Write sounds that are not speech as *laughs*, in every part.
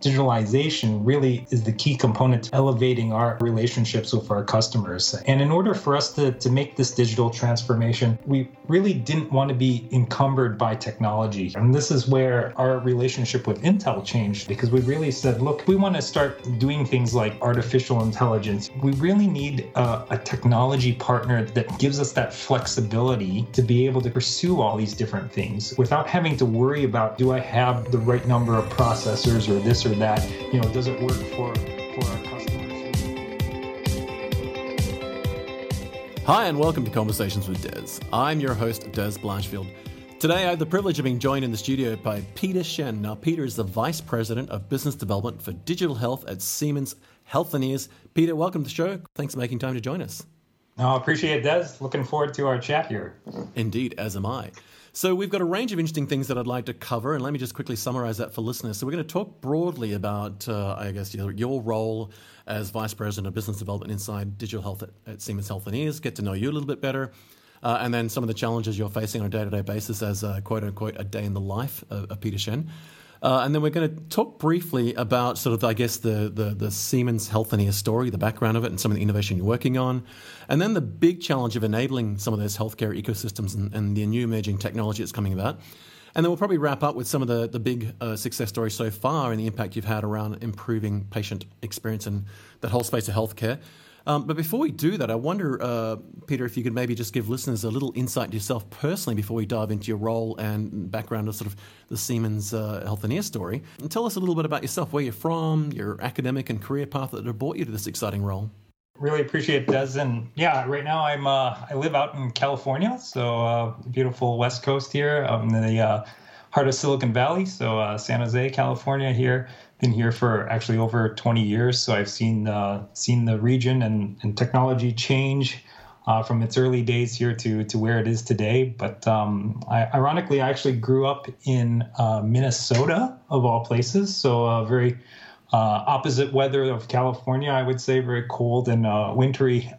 Digitalization really is the key component to elevating our relationships with our customers. And in order for us to, to make this digital transformation, we really didn't want to be encumbered by technology. And this is where our relationship with Intel changed because we really said, look, we want to start doing things like artificial intelligence. We really need a, a technology partner that gives us that flexibility to be able to pursue all these different things without having to worry about do I have the right number of processors or this or that, you know, does it work for, for our customers? Hi, and welcome to Conversations with Dez. I'm your host, Dez Blanchfield. Today, I have the privilege of being joined in the studio by Peter Shen. Now, Peter is the Vice President of Business Development for Digital Health at Siemens Healthineers. Peter, welcome to the show. Thanks for making time to join us. No, appreciate it, Dez. Looking forward to our chat here. Indeed, as am I. So, we've got a range of interesting things that I'd like to cover, and let me just quickly summarize that for listeners. So, we're going to talk broadly about, uh, I guess, your, your, role as Vice President of Business Development inside Digital Health at, at Siemens Healthineers, get to know you a little bit better, uh, and then some of the challenges you're facing on a day to day basis as, uh, quote unquote, a day in the life of, of Peter Shen. Uh, and then we're going to talk briefly about sort of, I guess, the, the, the Siemens Healthineers story, the background of it, and some of the innovation you're working on. And then the big challenge of enabling some of those healthcare ecosystems and, and the new emerging technology that's coming about. And then we'll probably wrap up with some of the, the big uh, success stories so far and the impact you've had around improving patient experience and that whole space of healthcare. Um, but before we do that, I wonder, uh, Peter, if you could maybe just give listeners a little insight into yourself personally before we dive into your role and background of sort of the Siemens uh, Healthineers story. And tell us a little bit about yourself, where you're from, your academic and career path that have brought you to this exciting role. Really appreciate it, Dez. And yeah, right now I'm uh, I live out in California, so uh, beautiful West Coast here, um, in the uh, heart of Silicon Valley, so uh, San Jose, California here been here for actually over 20 years, so I've seen uh, seen the region and, and technology change uh, from its early days here to to where it is today. But um, I, ironically, I actually grew up in uh, Minnesota, of all places, so uh, very uh, opposite weather of California, I would say, very cold and uh, wintry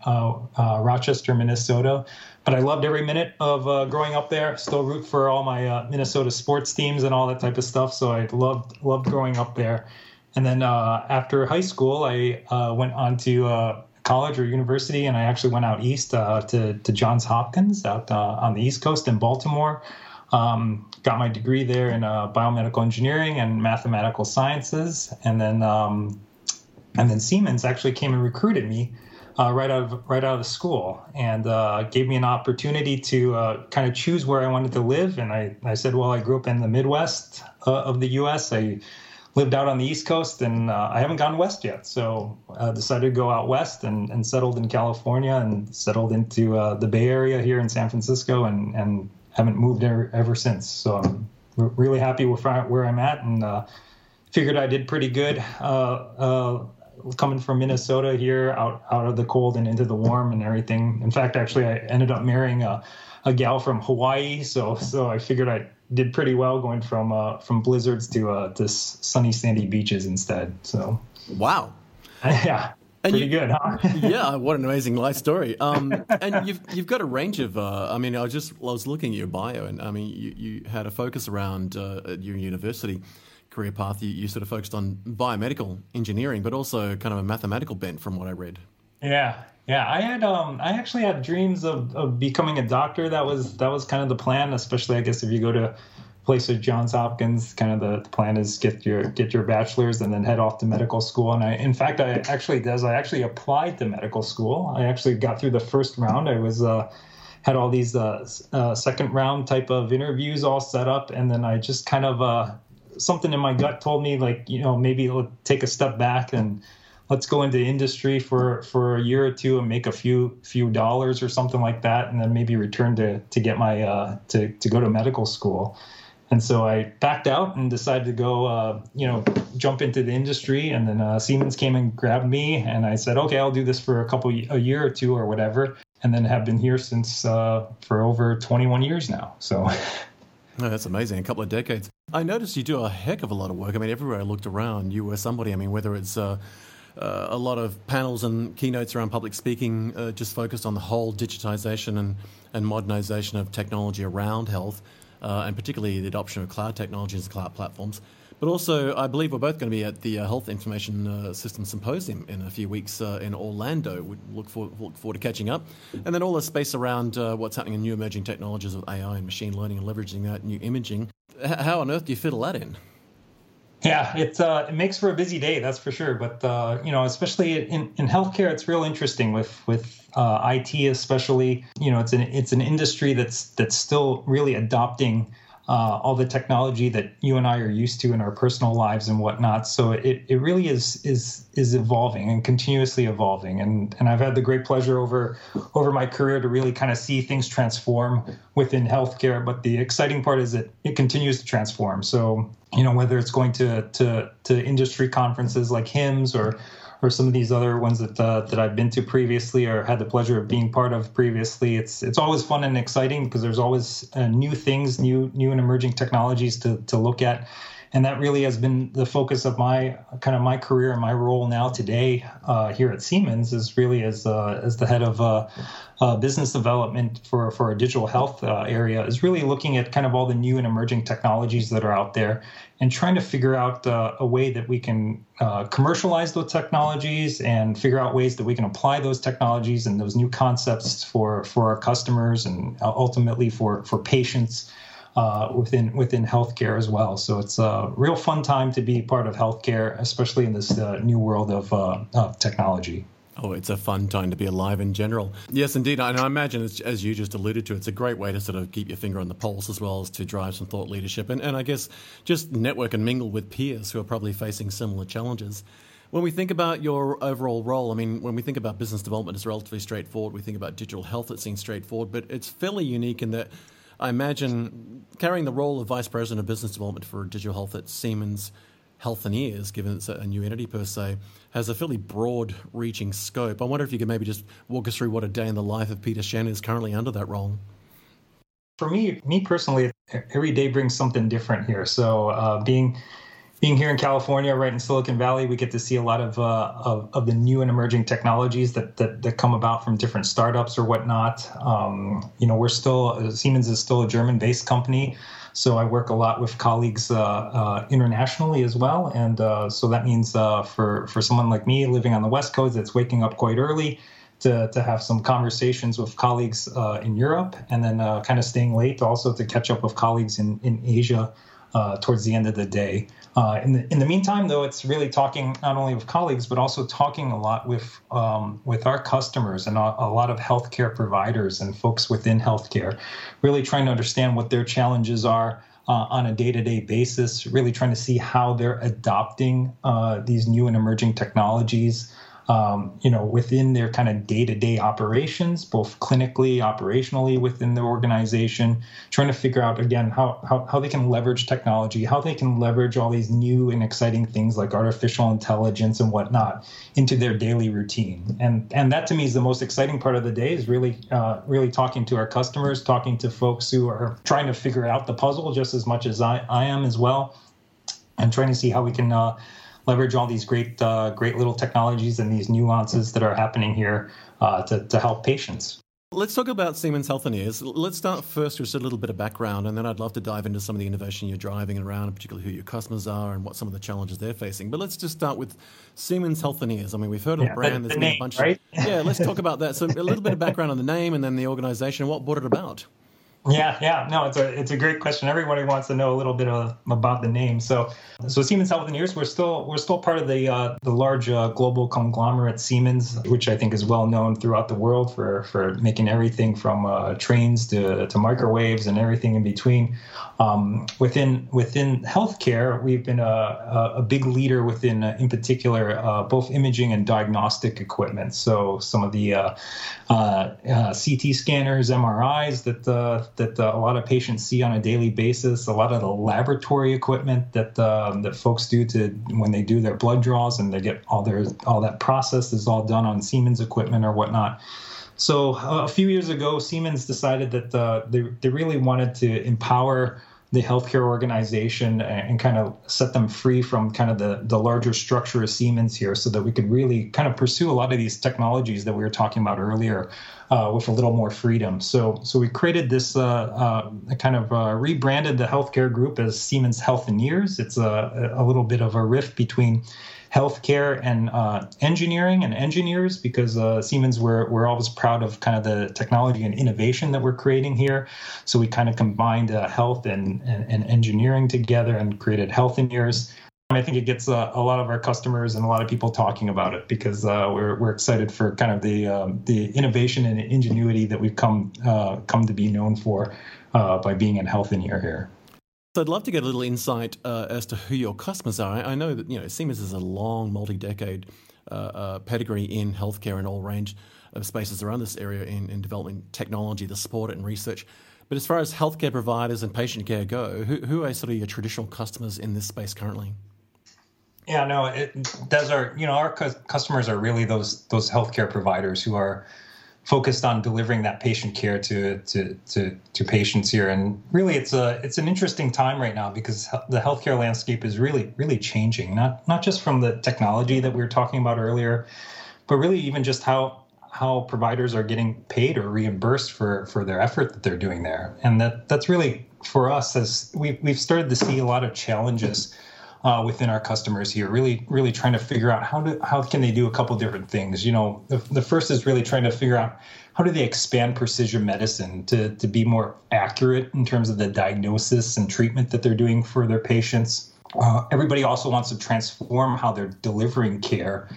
Rochester, Minnesota but I loved every minute of uh, growing up there. Still root for all my uh, Minnesota sports teams and all that type of stuff. So I loved loved growing up there. And then uh, after high school, I uh, went on to uh, college or university, and I actually went out east uh, to to Johns Hopkins out on the East Coast in Baltimore. Um, got my degree there in biomedical engineering and mathematical sciences, and then um, and then Siemens actually came and recruited me uh, right out of right out of school, and uh, gave me an opportunity to uh, kind of choose where I wanted to live. And I, I said, well, I grew up in the Midwest uh, of the U.S. I lived out on the East Coast, and uh, I haven't gone west yet. So I decided to go out west and, and settled in California and settled into uh, the Bay Area here in San Francisco, and and haven't moved ever, ever since. So I'm really happy with where I'm at, and figured I did pretty good coming from Minnesota here, out out of the cold and into the warm and everything. In fact, actually, I ended up marrying a, a gal from Hawaii, so so I figured I did pretty well going from uh, from blizzards to uh, to sunny sandy beaches instead. So wow, *laughs* yeah. And Pretty you, good, huh? *laughs* yeah, what an amazing life story. Um, and you've you've got a range of. Uh, I mean, I was just I was looking at your bio, and I mean, you, you had a focus around uh, at your university career path, you, you sort of focused on biomedical engineering, but also kind of a mathematical bent from what I read. Yeah, yeah. I had um, I actually had dreams of, of becoming a doctor. That was that was kind of the plan. Especially, I guess, if you go to place like Johns Hopkins, kind of the, the, plan is get your get your bachelor's and then head off to medical school. And I, in fact, I actually does. I actually applied to medical school. I actually got through the first round. I was uh, had all these uh, uh, second round type of interviews all set up, and then I just kind of uh, something in my gut told me like you know maybe it'll take a step back and let's go into industry for for a year or two and make a few few dollars or something like that and then maybe return to to get my uh, to to go to medical school and so I backed out and decided to go, uh, you know, jump into the industry. And then uh, Siemens came and grabbed me, and I said, okay, I'll do this for a couple, a year or two or whatever. And then have been here since uh, for over 21 years now. So. *laughs* Oh, that's amazing. A couple of decades. I noticed you do a heck of a lot of work. I mean, everywhere I looked around, you were somebody. I mean, whether it's uh, uh, a lot of panels and keynotes around public speaking, uh, just focused on the whole digitization and, and modernization of technology around health, uh, and particularly the adoption of cloud technologies and cloud platforms. But also, I believe we're both going to be at the uh, Health Information uh, System Symposium in a few weeks uh, in Orlando. We look forward, look forward to catching up. And then all the space around uh, what's happening in new emerging technologies of AI and machine learning and leveraging that, new imaging. H- how on earth do you fit all that in? Yeah, it uh, it makes for a busy day, that's for sure. But uh, you know, especially in, in healthcare, it's real interesting with with uh, IT, especially. You know, it's an it's an industry that's that's still really adopting uh, all the technology that you and I are used to in our personal lives and whatnot. So it, it really is is is evolving and continuously evolving. And and I've had the great pleasure over over my career to really kind of see things transform within healthcare. But the exciting part is that it continues to transform. So you know whether it's going to to to industry conferences like HIMSS or or some of these other ones that uh, that I've been to previously or had the pleasure of being part of previously. It's it's always fun and exciting because there's always uh, new things, new new and emerging technologies to to look at, and that really has been the focus of my kind of my career and my role now today uh, here at Siemens is really as uh, as the head of uh, uh, business development for for our digital health uh, area is really looking at kind of all the new and emerging technologies that are out there and trying to figure out uh, a way that we can commercialize those technologies and figure out ways that we can apply those technologies and those new concepts for for our customers and ultimately for for patients uh, within within healthcare as well. So it's a real fun time to be part of healthcare, especially in this uh, new world of, uh, of technology. Oh, it's a fun time to be alive in general. Yes, indeed. And I imagine, as you just alluded to, it's a great way to sort of keep your finger on the pulse as well as to drive some thought leadership. And, and I guess just network and mingle with peers who are probably facing similar challenges. When we think about your overall role, I mean, when we think about business development, it's relatively straightforward. We think about digital health, it seems straightforward, but it's fairly unique in that I imagine carrying the role of Vice President of Business Development for Digital Health at Siemens Healthineers, given it's a new entity per se, has a fairly broad reaching scope. I wonder if you could maybe just walk us through what a day in the life of Peter Shen is currently under that role. For me, me personally, every day brings something different here. So uh, being being here in California, right in Silicon Valley, we get to see a lot of, uh, of, of, the new and emerging technologies that, that, that come about from different startups or whatnot. Um, you know, we're still, Siemens is still a German based company. So I work a lot with colleagues uh, uh, internationally as well. And uh, so that means uh, for, for someone like me living on the West Coast that's waking up quite early, to, to have some conversations with colleagues uh, in Europe and then uh, kind of staying late also to catch up with colleagues in, in Asia uh, towards the end of the day. Uh, in, the, in the meantime, though, it's really talking not only with colleagues but also talking a lot with um, with our customers and a, a, lot of healthcare providers and folks within healthcare, really trying to understand what their challenges are. Uh, on a day-to-day basis, really trying to see how they're adopting uh, these new and emerging technologies, um, you know, within their kind of day-to-day operations, both clinically, operationally within the organization, trying to figure out again how, how, how they can leverage technology, how they can leverage all these new and exciting things like artificial intelligence and whatnot into their daily routine. And and that to me is the most exciting part of the day is really uh, really talking to our customers, talking to folks who are trying to figure out the puzzle just as much as I, I am as well, and trying to see how we can uh, leverage all these great uh, great little technologies and these nuances that are happening here uh, to, to help patients. Let's talk about Siemens Healthineers. Let's start first with a little bit of background, and then I'd love to dive into some of the innovation you're driving around, particularly who your customers are and what some of the challenges they're facing. But let's just start with Siemens Healthineers. I mean, we've heard of yeah, the brand. There's the been name, a bunch right? of *laughs* yeah. Let's talk about that. So a little bit of background on the name, and then the organization, and what brought it about. Yeah, yeah, no, it's a it's a great question. Everybody wants to know a little bit of, about the name. So, so Siemens Healthineers, we're still we're still part of the uh, the large uh, global conglomerate Siemens, which I think is well known throughout the world for for making everything from uh, trains to to microwaves and everything in between. Um, within within healthcare, we've been a, a big leader within, uh, in particular, uh, both imaging and diagnostic equipment. So some of the uh, CT scanners, MRIs that that uh, a lot of patients see on a daily basis. A lot of the laboratory equipment that um, that folks do to when they do their blood draws and they get all their all that process is all done on Siemens equipment or whatnot. So uh, a few years ago, Siemens decided that uh, they they really wanted to empower the healthcare organization and, kind of set them free from kind of the, the larger structure of Siemens here so that we could really kind of pursue a lot of these technologies that we were talking about earlier uh, with a little more freedom. So, so we created this uh, uh, kind of uh, rebranded the healthcare group as Siemens Healthineers. It's a, a little bit of a rift between healthcare and uh, engineering and engineers because uh, Siemens we're, we're always proud of kind of the technology and innovation that we're creating here. So we kind of combined uh, health and, and, and, engineering together and created Healthineers. And I think it gets uh, a lot of our customers and a lot of people talking about it because uh, we're, we're excited for kind of the um, the innovation and ingenuity that we've come uh, come to be known for by being in Health in Healthineer here. So I'd love to get a little insight uh, as to who your customers are. I, know that you know Siemens is a long, multi-decade uh, uh, pedigree in healthcare and all range of spaces around this area in, in developing technology, the support and research. But as far as healthcare providers and patient care go, who, who are sort of your traditional customers in this space currently? Yeah, no, it, those are you know our customers are really those those healthcare providers who are focused on delivering that patient care to, to, to, to patients here. And really, it's a it's an interesting time right now because the healthcare landscape is really really changing. Not not just from the technology that we were talking about earlier, but really even just how how providers are getting paid or reimbursed for for their effort that they're doing there. And that that's really for us as we we've started to see a lot of challenges uh, within our customers here. Really, really trying to figure out how do how can they do a couple different things. You know, the, the first is really trying to figure out how do they expand precision medicine to to be more accurate in terms of the diagnosis and treatment that they're doing for their patients. Uh, everybody also wants to transform how they're delivering care,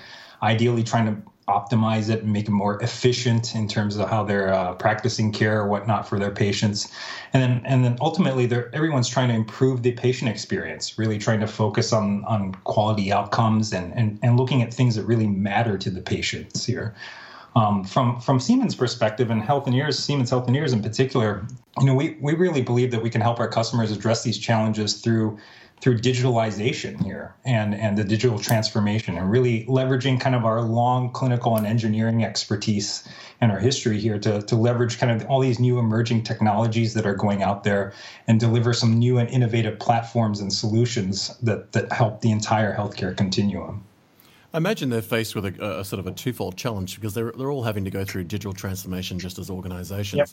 ideally trying to optimize it and make it more efficient in terms of how they're uh, practicing care or whatnot for their patients. And then and then ultimately everyone's trying to improve the patient experience really trying to focus on on quality outcomes and and, and looking at things that really matter to the patients here. Um, from from Siemens' perspective in health and Healthineers, Siemens Healthineers in particular, you know, we, we really believe that we can help our customers address these challenges through through digitalization here and, and the digital transformation and really leveraging kind of our long clinical and engineering expertise and our history here to, to leverage kind of all these new emerging technologies that are going out there and deliver some new and innovative platforms and solutions that, that help the entire healthcare continuum. I imagine they're faced with a, a, sort of a twofold challenge because they're, they're all having to go through digital transformation just as organizations. Yep.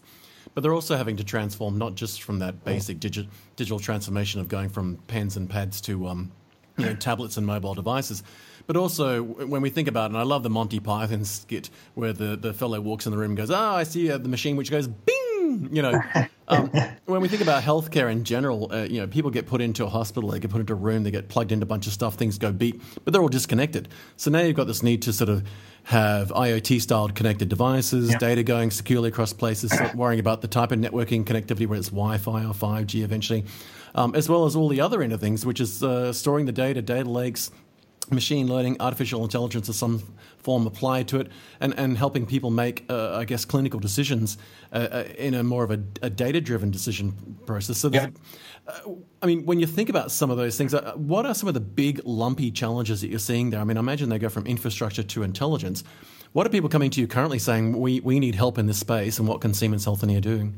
But they're also having to transform not just from that basic digi- digital transformation of going from pens and pads to um, you know, tablets and mobile devices, but also when we think about it, and I love the Monty Python skit where the, the fellow walks in the room and goes, "Ah, oh, I see uh, the machine which goes bing." *clears throat* You know, um, when we think about healthcare in general, uh, you know, people get put into a hospital, they get put into a room, they get plugged into a bunch of stuff, things go beep, but they're all disconnected. So now you've got this need to sort of have IoT styled connected devices, yep. data going securely across places, worrying about the type of networking connectivity, whether it's Wi Fi or 5G eventually, um, as well as all the other end of things, which is uh, storing the data, data lakes, machine learning, artificial intelligence of some form applied to it, and, and helping people make, uh, I guess, clinical decisions uh, uh in a more of a, a data driven decision process. So, yeah. uh, I mean, when you think about some of those things, uh, what are some of the big lumpy challenges that you're seeing there? I mean, I imagine they go from infrastructure to intelligence. What are people coming to you currently saying, we, we need help in this space, and what can Siemens Healthineer do?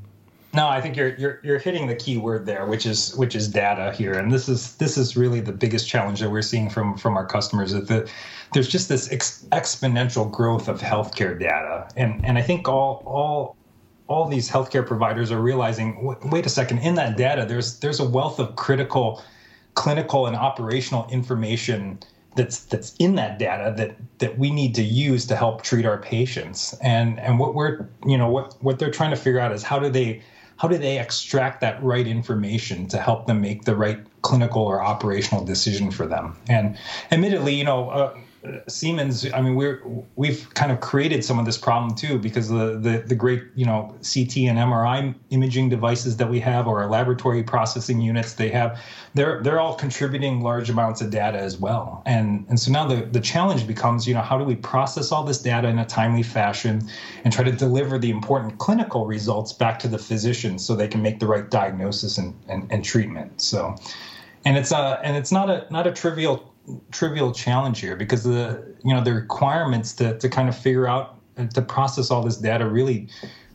No, I think you're you're you're hitting the key word there, which is which is data here, and this is this is really the biggest challenge that we're seeing from from our customers. That the, there's just this ex- exponential growth of healthcare data, and and I think all all all these healthcare providers are realizing. Wait a second, in that data, there's there's a wealth of critical clinical and operational information that's that's in that data that that we need to use to help treat our patients and and what we're you know what what they're trying to figure out is how do they how do they extract that right information to help them make the right clinical or operational decision for them? And admittedly, you know, uh, Siemens, I mean, we're we've kind of created some of this problem too because the, the the great you know CT and MRI imaging devices that we have or our laboratory processing units they have, they're they're all contributing large amounts of data as well. And and so now the the challenge becomes you know how do we process all this data in a timely fashion and try to deliver the important clinical results back to the physician so they can make the right diagnosis and and, and treatment. So and it's a and it's not a not a trivial trivial challenge here because the you know the requirements to to kind of figure out and to process all this data really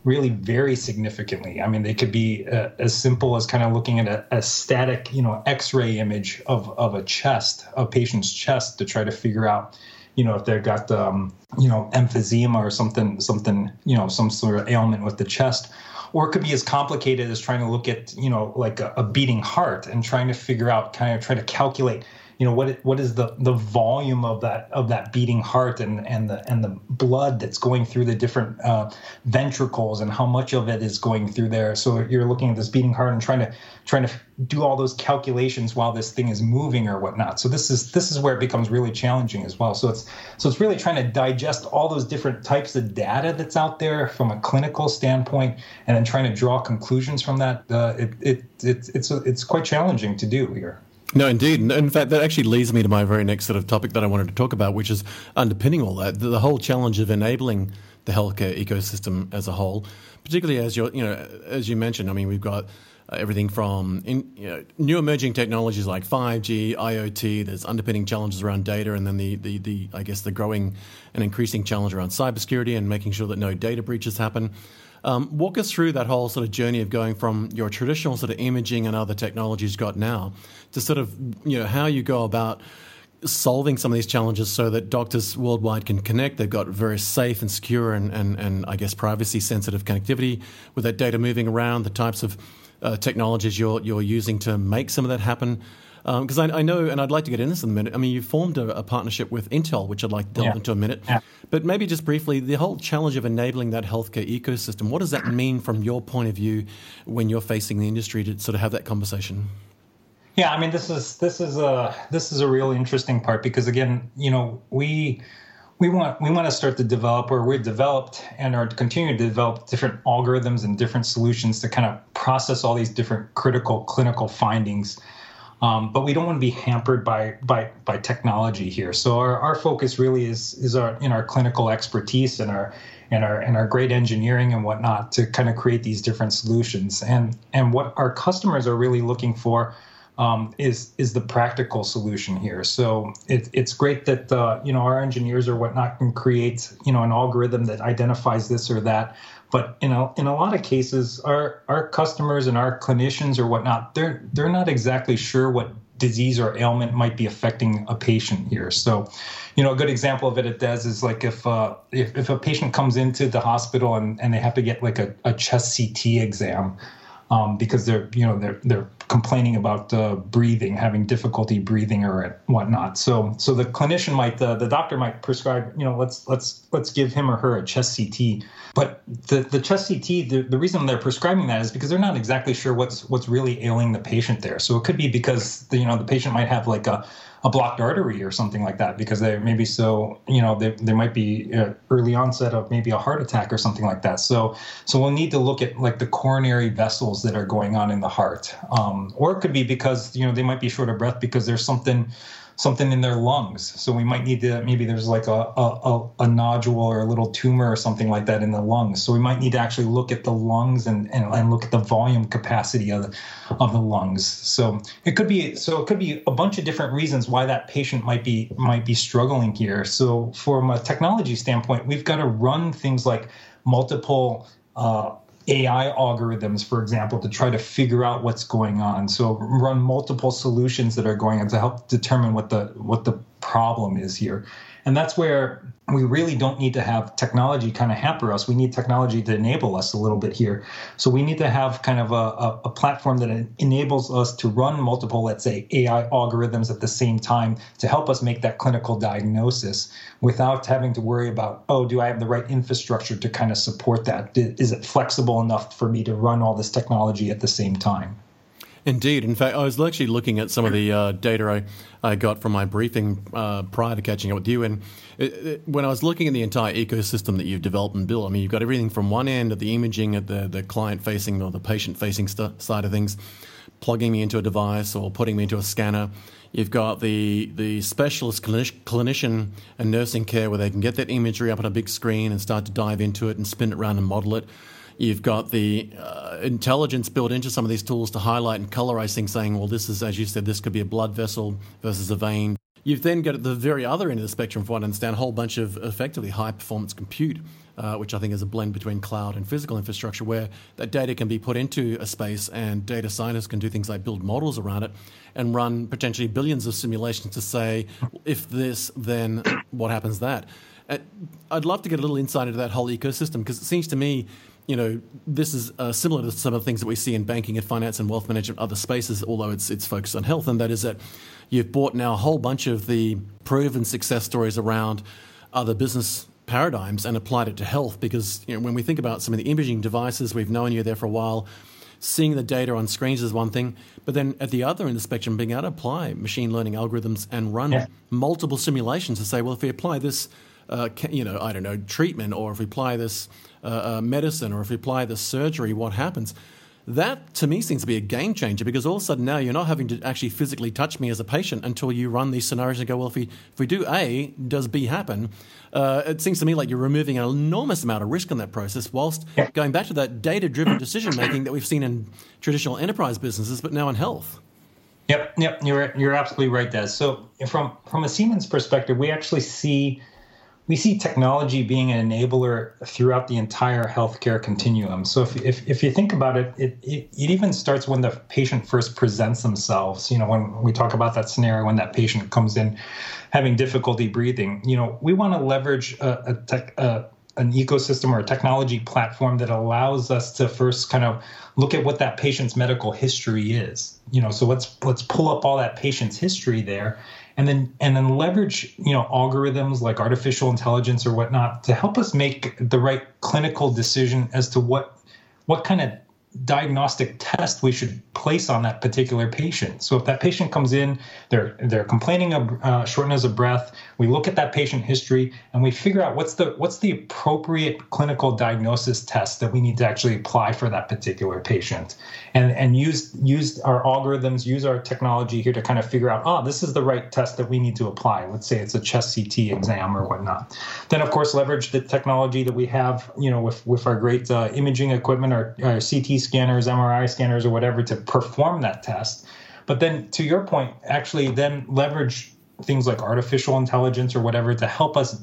really vary significantly. I mean, they could be uh, as simple as kind of looking at a, a, static, you know, X-ray image of of a chest, a patient's chest, to try to figure out, you know, if they've got, um, you know, emphysema or something, something, you know, some sort of ailment with the chest. Or it could be as complicated as trying to look at, you know, like a, a beating heart and trying to figure out, kind of try to calculate you know what what is the the volume of that of that beating heart and and the and the blood that's going through the different uh, ventricles and how much of it is going through there. So you're looking at this beating heart and trying to trying to do all those calculations while this thing is moving or whatnot. So this is this is where it becomes really challenging as well. So it's so it's really trying to digest all those different types of data that's out there from a clinical standpoint and then trying to draw conclusions from that. Uh, it, it, it it's it's quite challenging to do here no, indeed. In fact, that actually leads me to my very next sort of topic that I wanted to talk about, which is underpinning all that the, whole challenge of enabling the healthcare ecosystem as a whole, particularly as you you know as you mentioned. I mean, we've got uh, everything from in, you know, new emerging technologies like 5G, IoT. There's underpinning challenges around data, and then the, the, the I guess the growing and increasing challenge around cybersecurity and making sure that no data breaches happen. Um, walk us through that whole sort of journey of going from your traditional sort of imaging and other technologies got now to sort of you know how you go about solving some of these challenges so that doctors worldwide can connect. They've got very safe and secure and, and, and I guess privacy sensitive connectivity with that data moving around, the types of uh, technologies you're, you're using to make some of that happen. Because um, I, I, know, and I'd like to get into this in a minute. I mean, you formed a, a partnership with Intel, which I'd like to delve yeah. into a minute. Yeah. But maybe just briefly, the whole challenge of enabling that healthcare ecosystem. What does that mean from your point of view when you're facing the industry to sort of have that conversation? Yeah, I mean, this is this is a this is a real interesting part because again, you know, we we want we want to start to develop or we've developed and are continuing to develop different algorithms and different solutions to kind of process all these different critical clinical findings um, but we don't want to be hampered by by by technology here. So our, our focus really is is our in our clinical expertise and our and our and our great engineering and whatnot to kind of create these different solutions. And and what our customers are really looking for um, is is the practical solution here. So it, it's great that uh, you know our engineers or whatnot can create you know an algorithm that identifies this or that. But in a, in a lot of cases, our our customers and our clinicians or whatnot, they're they're not exactly sure what disease or ailment might be affecting a patient here. So, you know, a good example of it it does is like if uh, if, if a patient comes into the hospital and, and they have to get like a, a chest CT exam um, because they're you know they're they're complaining about uh, breathing, having difficulty breathing or whatnot. So so the clinician might uh, the doctor might prescribe you know let's let's let's give him or her a chest CT. But the the chest CT the, the reason they're prescribing that is because they're not exactly sure what's what's really ailing the patient there. So it could be because the, you know the patient might have like a a blocked artery or something like that because they maybe so you know they, they might be uh, early onset of maybe a heart attack or something like that. So so we'll need to look at like the coronary vessels that are going on in the heart. Um, or it could be because you know they might be short of breath because there's something something in their lungs. So we might need to maybe there's like a, a, a, nodule or a little tumor or something like that in the lungs. So we might need to actually look at the lungs and, and, and look at the volume capacity of the, of the lungs. So it could be so it could be a bunch of different reasons why that patient might be might be struggling here. So from a technology standpoint, we've got to run things like multiple uh, AI algorithms, for example, to try to figure out what's going on. So run multiple solutions that are going on to help determine what the what the problem is here. And that's where we really don't need to have technology kind of hamper us. We need technology to enable us a little bit here. So we need to have kind of a, a, a, platform that enables us to run multiple, let's say, AI algorithms at the same time to help us make that clinical diagnosis without having to worry about, oh, do I have the right infrastructure to kind of support that? Is it flexible enough for me to run all this technology at the same time? Indeed. In fact, I was actually looking at some of the uh, data I, I got from my briefing uh, prior to catching up with you. And it, it, when I was looking at the entire ecosystem that you've developed and built, I mean, you've got everything from one end of the imaging at the, the client facing or the patient facing st- side of things, plugging me into a device or putting me into a scanner. You've got the, the specialist clinician and nursing care where they can get that imagery up on a big screen and start to dive into it and spin it around and model it. You've got the uh, intelligence built into some of these tools to highlight and colorize things, saying, well, this is, as you said, this could be a blood vessel versus a vein. You've then got at the very other end of the spectrum, from what I understand, a whole bunch of effectively high performance compute, uh, which I think is a blend between cloud and physical infrastructure, where that data can be put into a space and data scientists can do things like build models around it and run potentially billions of simulations to say, if this, then what happens that. Uh, I'd love to get a little insight into that whole ecosystem because it seems to me you know, this is uh, similar to some of the things that we see in banking and finance and wealth management, other spaces, although it's it's focused on health, and that is that you've bought now a whole bunch of the proven success stories around other business paradigms and applied it to health. Because you know, when we think about some of the imaging devices, we've known you're there for a while. Seeing the data on screens is one thing, but then at the other end of the spectrum, being able to apply machine learning algorithms and run yeah. multiple simulations to say, well, if we apply this, uh, you know, I don't know, treatment, or if we apply this uh, uh, medicine or if we apply the surgery, what happens? That to me seems to be a game changer because all of a sudden now you're not having to actually physically touch me as a patient until you run these scenarios and go, well, if we, if we do A, does B happen? Uh, it seems to me like you're removing an enormous amount of risk in that process whilst going back to that data driven *coughs* decision making that we've seen in traditional enterprise businesses, but now in health. Yep, yep, you're you're absolutely right, Dez. So from from a Siemens perspective, we actually see we see technology being an enabler throughout the entire healthcare continuum. So if, if, if you think about it, it, it, it, even starts when the patient first presents themselves. You know, when we talk about that scenario when that patient comes in having difficulty breathing, you know, we want to leverage a, a tech, a, an ecosystem or a technology platform that allows us to first kind of look at what that patient's medical history is. You know, so let's let's pull up all that patient's history there and then and then leverage you know algorithms like artificial intelligence or whatnot to help us make the right clinical decision as to what what kind of diagnostic test we should place on that particular patient. So if that patient comes in, they're they're complaining of uh, shortness of breath. We look at that patient history and we figure out what's the what's the appropriate clinical diagnosis test that we need to actually apply for that particular patient, and and use use our algorithms, use our technology here to kind of figure out, oh, this is the right test that we need to apply. Let's say it's a chest CT exam or whatnot. Then of course leverage the technology that we have, you know, with with our great uh, imaging equipment, our, our CT scanners, MRI scanners, or whatever to perform that test. But then, to your point, actually then leverage things like artificial intelligence or whatever to help us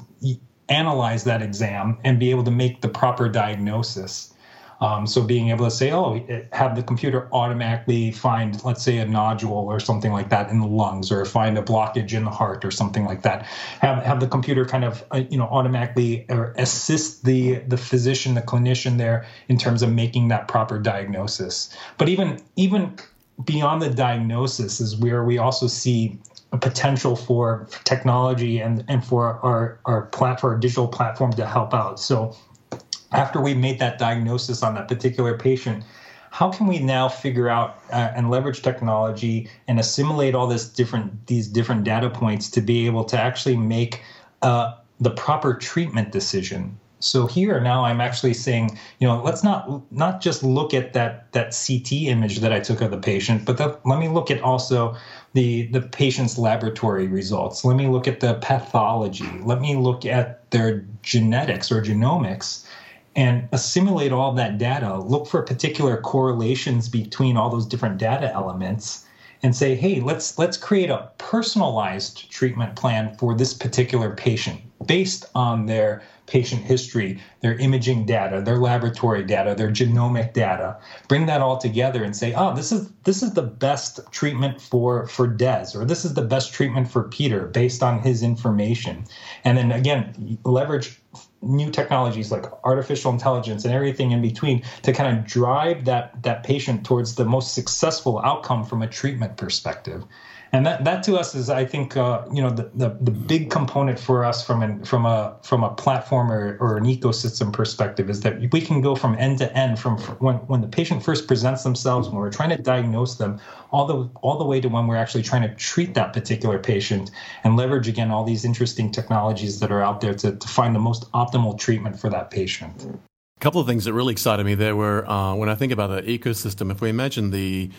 analyze that exam and be able to make the proper diagnosis. Um, so being able to say, oh, have the computer automatically find, let's say, a nodule or something like that in the lungs, or find a blockage in the heart or something like that. Have have the computer kind of, uh, you know, automatically or assist the the physician, the clinician there in terms of making that proper diagnosis. But even even beyond the diagnosis is where we also see a potential for technology and and for our our platform, our digital platform to help out. So after we made that diagnosis on that particular patient, how can we now figure out uh, and leverage technology and assimilate all this different these different data points to be able to actually make uh, the proper treatment decision? So here now i'm actually saying you know let's not not just look at that that ct image that i took of the patient but the, let me look at also the the patient's laboratory results. Let me look at the pathology. Let me look at their genetics or genomics and assimilate all that data, look for particular correlations between all those different data elements and say, hey, let's let's create a personalized treatment plan for this particular patient based on their patient history, their imaging data, their laboratory data, their genomic data. Bring that all together and say, oh, this is this is the best treatment for for Dez, or this is the best treatment for Peter based on his information. And then again, leverage new technologies like artificial intelligence and everything in between to kind of drive that that patient towards the most successful outcome from a treatment perspective and that, that to us is I think uh, you know the, the, the big component for us from an from a from a platform or, or an ecosystem perspective is that we can go from end to end from when when the patient first presents themselves when we're trying to diagnose them all the all the way to when we're actually trying to treat that particular patient and leverage again all these interesting technologies that are out there to, to find the most optimal treatment for that patient. A couple of things that really excited me there were uh, when I think about the ecosystem. If we imagine the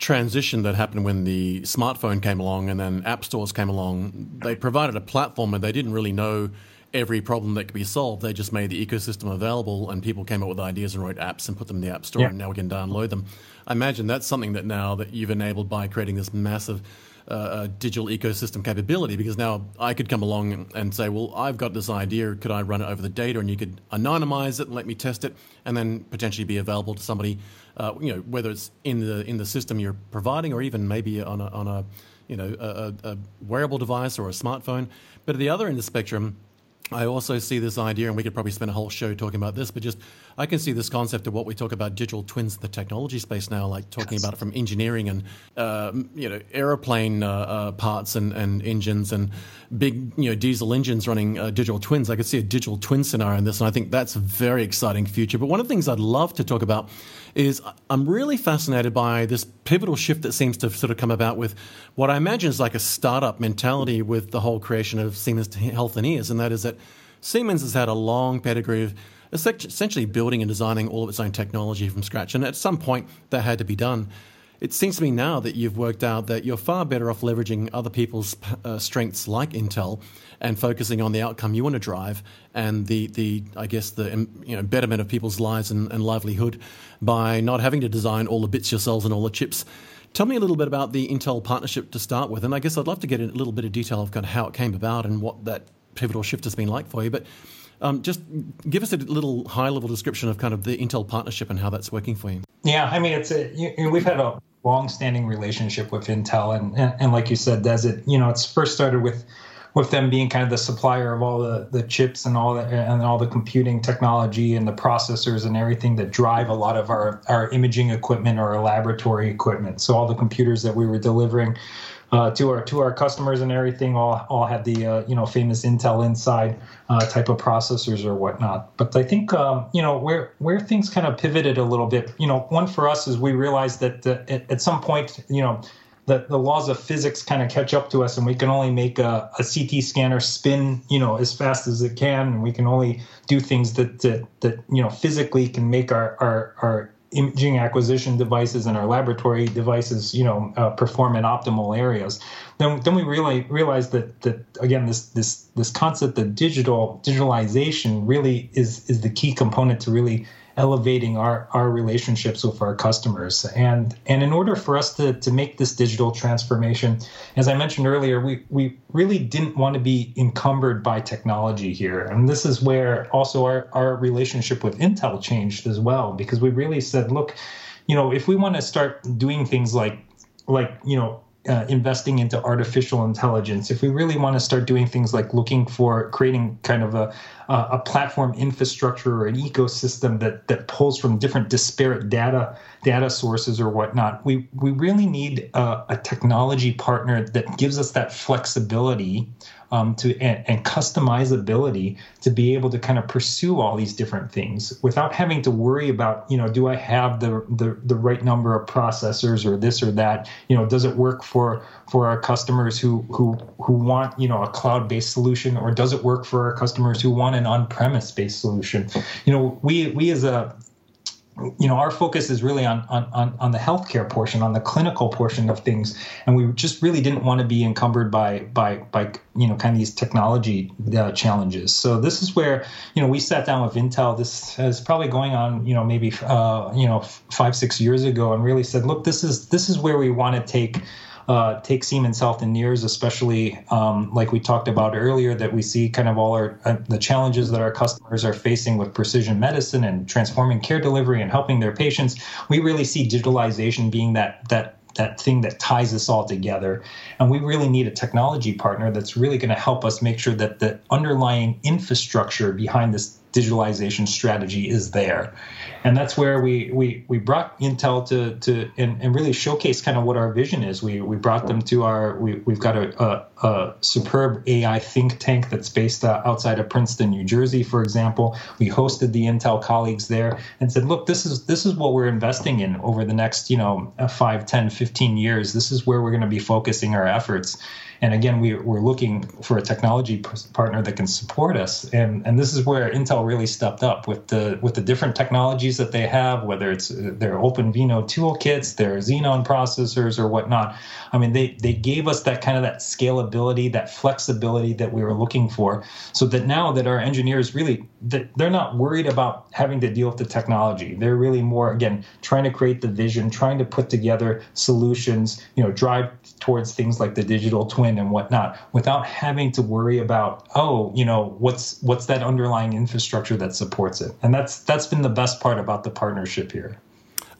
transition that happened when the smartphone came along and then app stores came along, they provided a platform and they didn't really know every problem that could be solved. They just made the ecosystem available and people came up with ideas and wrote apps and put them in the app store yeah. and now we can download them. I imagine that's something that now that you've enabled by creating this massive uh, digital ecosystem capability because now I could come along and say, well, I've got this idea. Could I run it over the data? And you could anonymize it and let me test it, and then potentially be available to somebody, uh, you know, whether it's in the in the system you're providing or even maybe on a, on a you know a, a wearable device or a smartphone. But at the other end of the spectrum, I also see this idea, and we could probably spend a whole show talking about this, but just I can see this concept of what we talk about digital twins in the technology space now, like talking yes. about it from engineering and uh, you know aeroplane uh, uh, parts and, and engines and big you know diesel engines running uh, digital twins. I could see a digital twin scenario in this, and I think that's a very exciting future. But one of the things I'd love to talk about is I'm really fascinated by this pivotal shift that seems to sort of come about with what I imagine is like a startup mentality with the whole creation of Siemens Healthineers, and that is that Siemens has had a long pedigree of essentially building and designing all of its own technology from scratch. And at some point, that had to be done. It seems to me now that you've worked out that you're far better off leveraging other people's uh, strengths like Intel and focusing on the outcome you want to drive and the, the I guess, the you know, betterment of people's lives and, and livelihood by not having to design all the bits yourselves and all the chips. Tell me a little bit about the Intel partnership to start with, and I guess I'd love to get a little bit of detail of kind of how it came about and what that pivotal shift has been like for you. But um, just give us a little high level description of kind of the Intel partnership and how that's working for you. Yeah, I mean, it's a you we've had a long-standing relationship with Intel, and, and, and like you said, does it you know it's first started with with them being kind of the supplier of all the, the chips and all the and all the computing technology and the processors and everything that drive a lot of our, our imaging equipment or our laboratory equipment. So all the computers that we were delivering uh, to our to our customers and everything all all had the uh, you know famous Intel Inside uh, type of processors or whatnot. But I think um, you know where where things kind of pivoted a little bit. You know, one for us is we realized that uh, at, at some point you know the, the laws of physics kind of catch up to us and we can only make a, a CT scanner spin, you know, as fast as it can. And we can only do things that, that, that you know, physically can make our, our, our imaging acquisition devices and our laboratory devices, you know, uh, perform in optimal areas. Then, then we really realize that that again, this this this concept of digital digitalization really is is the key component to really elevating our, our relationships with our customers. And and in order for us to, to make this digital transformation, as I mentioned earlier, we, we really didn't want to be encumbered by technology here. And this is where also our, our relationship with Intel changed as well, because we really said, look, you know, if we want to start doing things like like, you know, uh, investing into artificial intelligence, if we really want to start doing things like looking for creating kind of a, a platform infrastructure or an ecosystem that that pulls from different disparate data data sources or whatnot. We we really need a, a technology partner that gives us that flexibility um, to and, and, customizability to be able to kind of pursue all these different things without having to worry about you know do I have the the, the right number of processors or this or that you know does it work for for our customers who who who want you know a cloud based solution or does it work for our customers who want an on premise based solution. You know we we as a you know our focus is really on, on on the healthcare portion on the clinical portion of things. And we just really didn't want to be encumbered by by by you know kind of these technology uh, challenges. So this is where you know we sat down with intel. This is probably going on you know maybe uh, you know five six years ago and really said look this is this is where we want to take uh, take Siemens Health Healthineers, especially um, like we talked about earlier, that we see kind of all our uh, the challenges that our customers are facing with precision medicine and transforming care delivery and helping their patients. We really see digitalization being that that that thing that ties us all together. And we really need a technology partner that's really going to help us make sure that the underlying infrastructure behind this digitalization strategy is there and that's where we we we brought Intel to to and, and really showcase kind of what our vision is. We we brought them to our we we've got a, a, a superb AI think tank that's based uh, outside of Princeton, New Jersey, for example. We hosted the Intel colleagues there and said, look, this is this is what we're investing in over the next you know uh, 5, 10, 15 years. This is where we're going to be focusing our efforts and again, we, we're looking for a technology partner that can support us. And and this is where Intel really stepped up with the with the different technologies that they have, whether it's uh, their OpenVINO toolkits, their Xeon processors, or whatnot. I mean, they they gave us that kind of that scalability, that flexibility that we were looking for, so that now that our engineers really they're not worried about having to deal with the technology. They're really more again trying to create the vision, trying to put together solutions, you know, drive towards things like the digital twin and whatnot, without having to worry about oh, you know, what's what's that underlying infrastructure that supports it. And that's that's been the best part about the partnership here.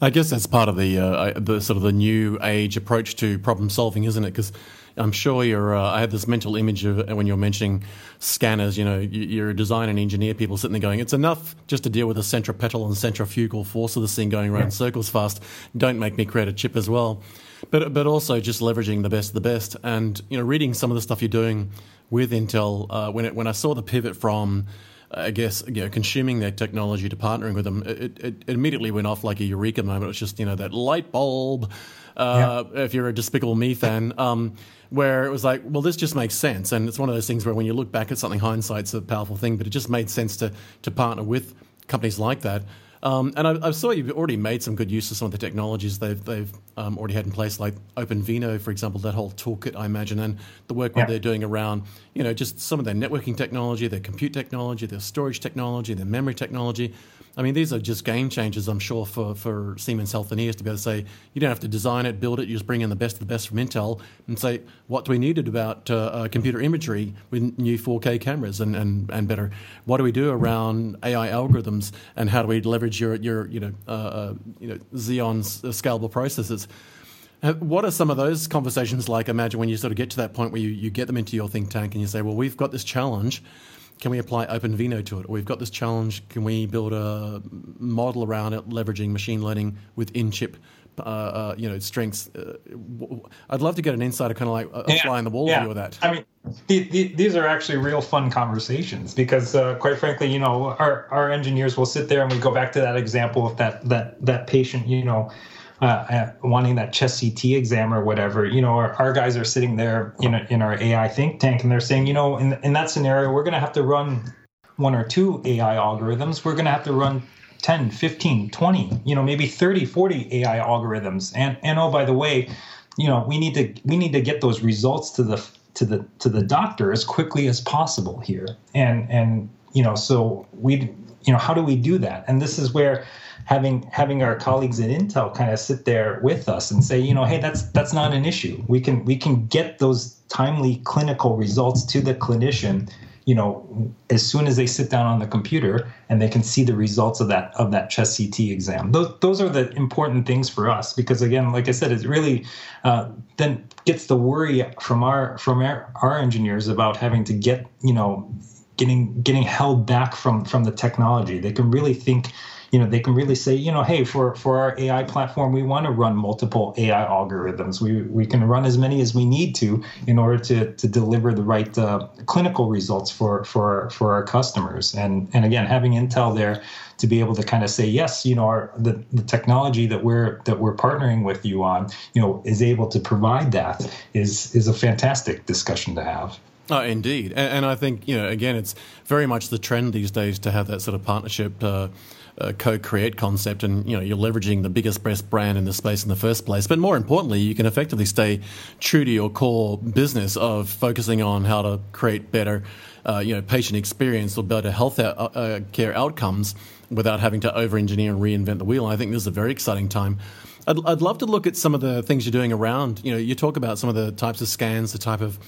I guess that's part of the uh, the sort of the new age approach to problem solving, isn't it? Because I'm sure you're. Uh, I had this mental image of when you're mentioning scanners. You know, you're a design and engineer people sitting there going, "It's enough just to deal with the centripetal and centrifugal force of this thing going around yeah. circles fast. Don't make me create a chip as well." But but also just leveraging the best of the best, and you know, reading some of the stuff you're doing with Intel. Uh, when it, when I saw the pivot from I guess you know, consuming their technology to partnering with them, it, it, it, immediately went off like a eureka moment. It was just you know that light bulb. Uh, yeah. If you're a Despicable Me fan, um, where it was like, well, this just makes sense, and it's one of those things where when you look back at something, hindsight's a powerful thing, but it just made sense to to partner with companies like that. Um, and I, I, saw you've already made some good use of some of the technologies they've, they've um, already had in place, like OpenVINO, for example, that whole toolkit, I imagine, and the work yeah. they're doing around, you know, just some of their networking technology, their compute technology, their storage technology, their memory technology. I mean, these are just game changers, I'm sure, for, for Siemens Healthineers to be able to say, you don't have to design it, build it, you just bring in the best of the best from Intel and say, what do we need about uh, uh, computer imagery with new 4K cameras and, and, and better? What do we do around AI algorithms and how do we leverage your, your you know, uh, uh you know Xeon's scalable processors? Uh, what are some of those conversations like? Imagine when you sort of get to that point where you, you get them into your think tank and you say, well, we've got this challenge can we apply OpenVINO to it? Or we've got this challenge, can we build a model around it, leveraging machine learning with in-chip uh, uh, you know, strengths. Uh, I'd love to get an insider kind of like a, yeah, fly in the wall yeah. view of that. I mean, the, the, these are actually real fun conversations because, uh, quite frankly, you know, our, our engineers will sit there and we go back to that example of that that that patient, you know, uh, uh, wanting that chest CT exam or whatever, you know, our, our guys are sitting there in, a, in our AI think tank and they're saying, you know, in, in that scenario, we're going to have to run one or two AI algorithms. We're going to have to run 10, 15, 20, you know, maybe 30, 40 AI algorithms. And, and oh, by the way, you know, we need to, we need to get those results to the, to the, to the doctor as quickly as possible here. And, and, you know, so we, you know, how do we do that? And this is where, having having our colleagues at Intel kind of sit there with us and say, you know, hey, that's that's not an issue. We can we can get those timely clinical results to the clinician, you know, as soon as they sit down on the computer and they can see the results of that of that chest CT exam. Those those are the important things for us because again, like I said, it really uh, then gets the worry from our from our, our engineers about having to get you know getting getting held back from from the technology. They can really think you know they can really say you know hey for for our ai platform we want to run multiple ai algorithms. We we can run as many as we need to in order to to deliver the right uh, clinical results for for for our customers. And and again having intel there to be able to kind of say yes you know our the, the technology that we're that we're partnering with you on you know is able to provide that is is a fantastic discussion to have. Oh, indeed, and, and, I think you know again, it's very much the trend these days to have that sort of partnership. Uh, co-create concept, and you know you're leveraging the biggest, best brand in the space in the first place. But more importantly, you can effectively stay true to your core business of focusing on how to create better, uh, you know, patient experience or better health uh, uh care outcomes without having to over-engineer and reinvent the wheel. I think this is a very exciting time. I'd, I'd love to look at some of the things you're doing around. You know, you talk about some of the types of scans, the type of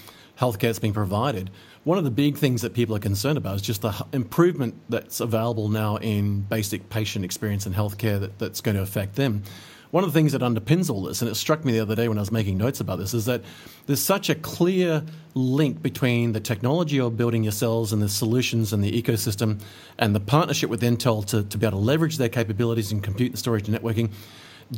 healthcare that's being provided one of the big things that people are concerned about is just the improvement that's available now in basic patient experience in healthcare that, that's going to affect them. One of the things that underpins all this, and it struck me the other day when I was making notes about this, is that there's such a clear link between the technology you're building yourselves and the solutions and the ecosystem and the partnership with Intel to, to be able to leverage their capabilities in compute and storage and networking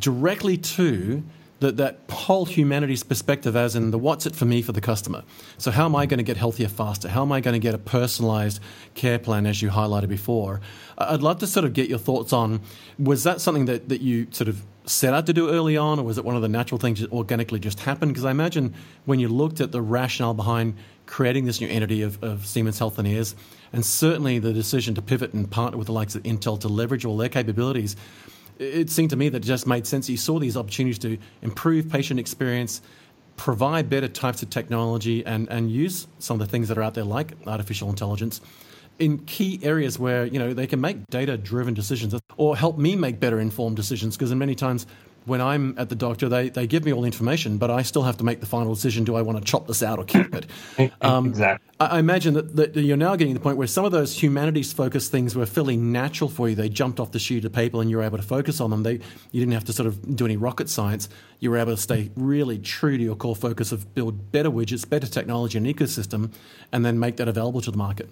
directly to that, that whole humanities perspective as in the what's it for me for the customer. So how am I going to get healthier faster? How am I going to get a personalized care plan as you highlighted before? I'd love to sort of get your thoughts on was that something that, that you sort of set out to do early on, or was it one of the natural things that organically just happened? Because I imagine when you looked at the rationale behind creating this new entity of, of Siemens Healthineers, and certainly the decision to pivot and partner with the likes of Intel to leverage all their capabilities, it seemed to me that it just made sense. You saw these opportunities to improve patient experience, provide better types of technology, and, and use some of the things that are out there like artificial intelligence in key areas where you know they can make data driven decisions or help me make better informed decisions because in many times when I'm at the doctor, they, they give me all the information, but I still have to make the final decision do I want to chop this out or keep it? *laughs* Um, exactly. I, imagine that, that, you're now getting to the point where some of those humanities focused things were fairly natural for you. They jumped off the sheet of paper and you were able to focus on them. They, you didn't have to sort of do any rocket science. You were able to stay really true to your core focus of build better widgets, better technology and ecosystem, and then make that available to the market.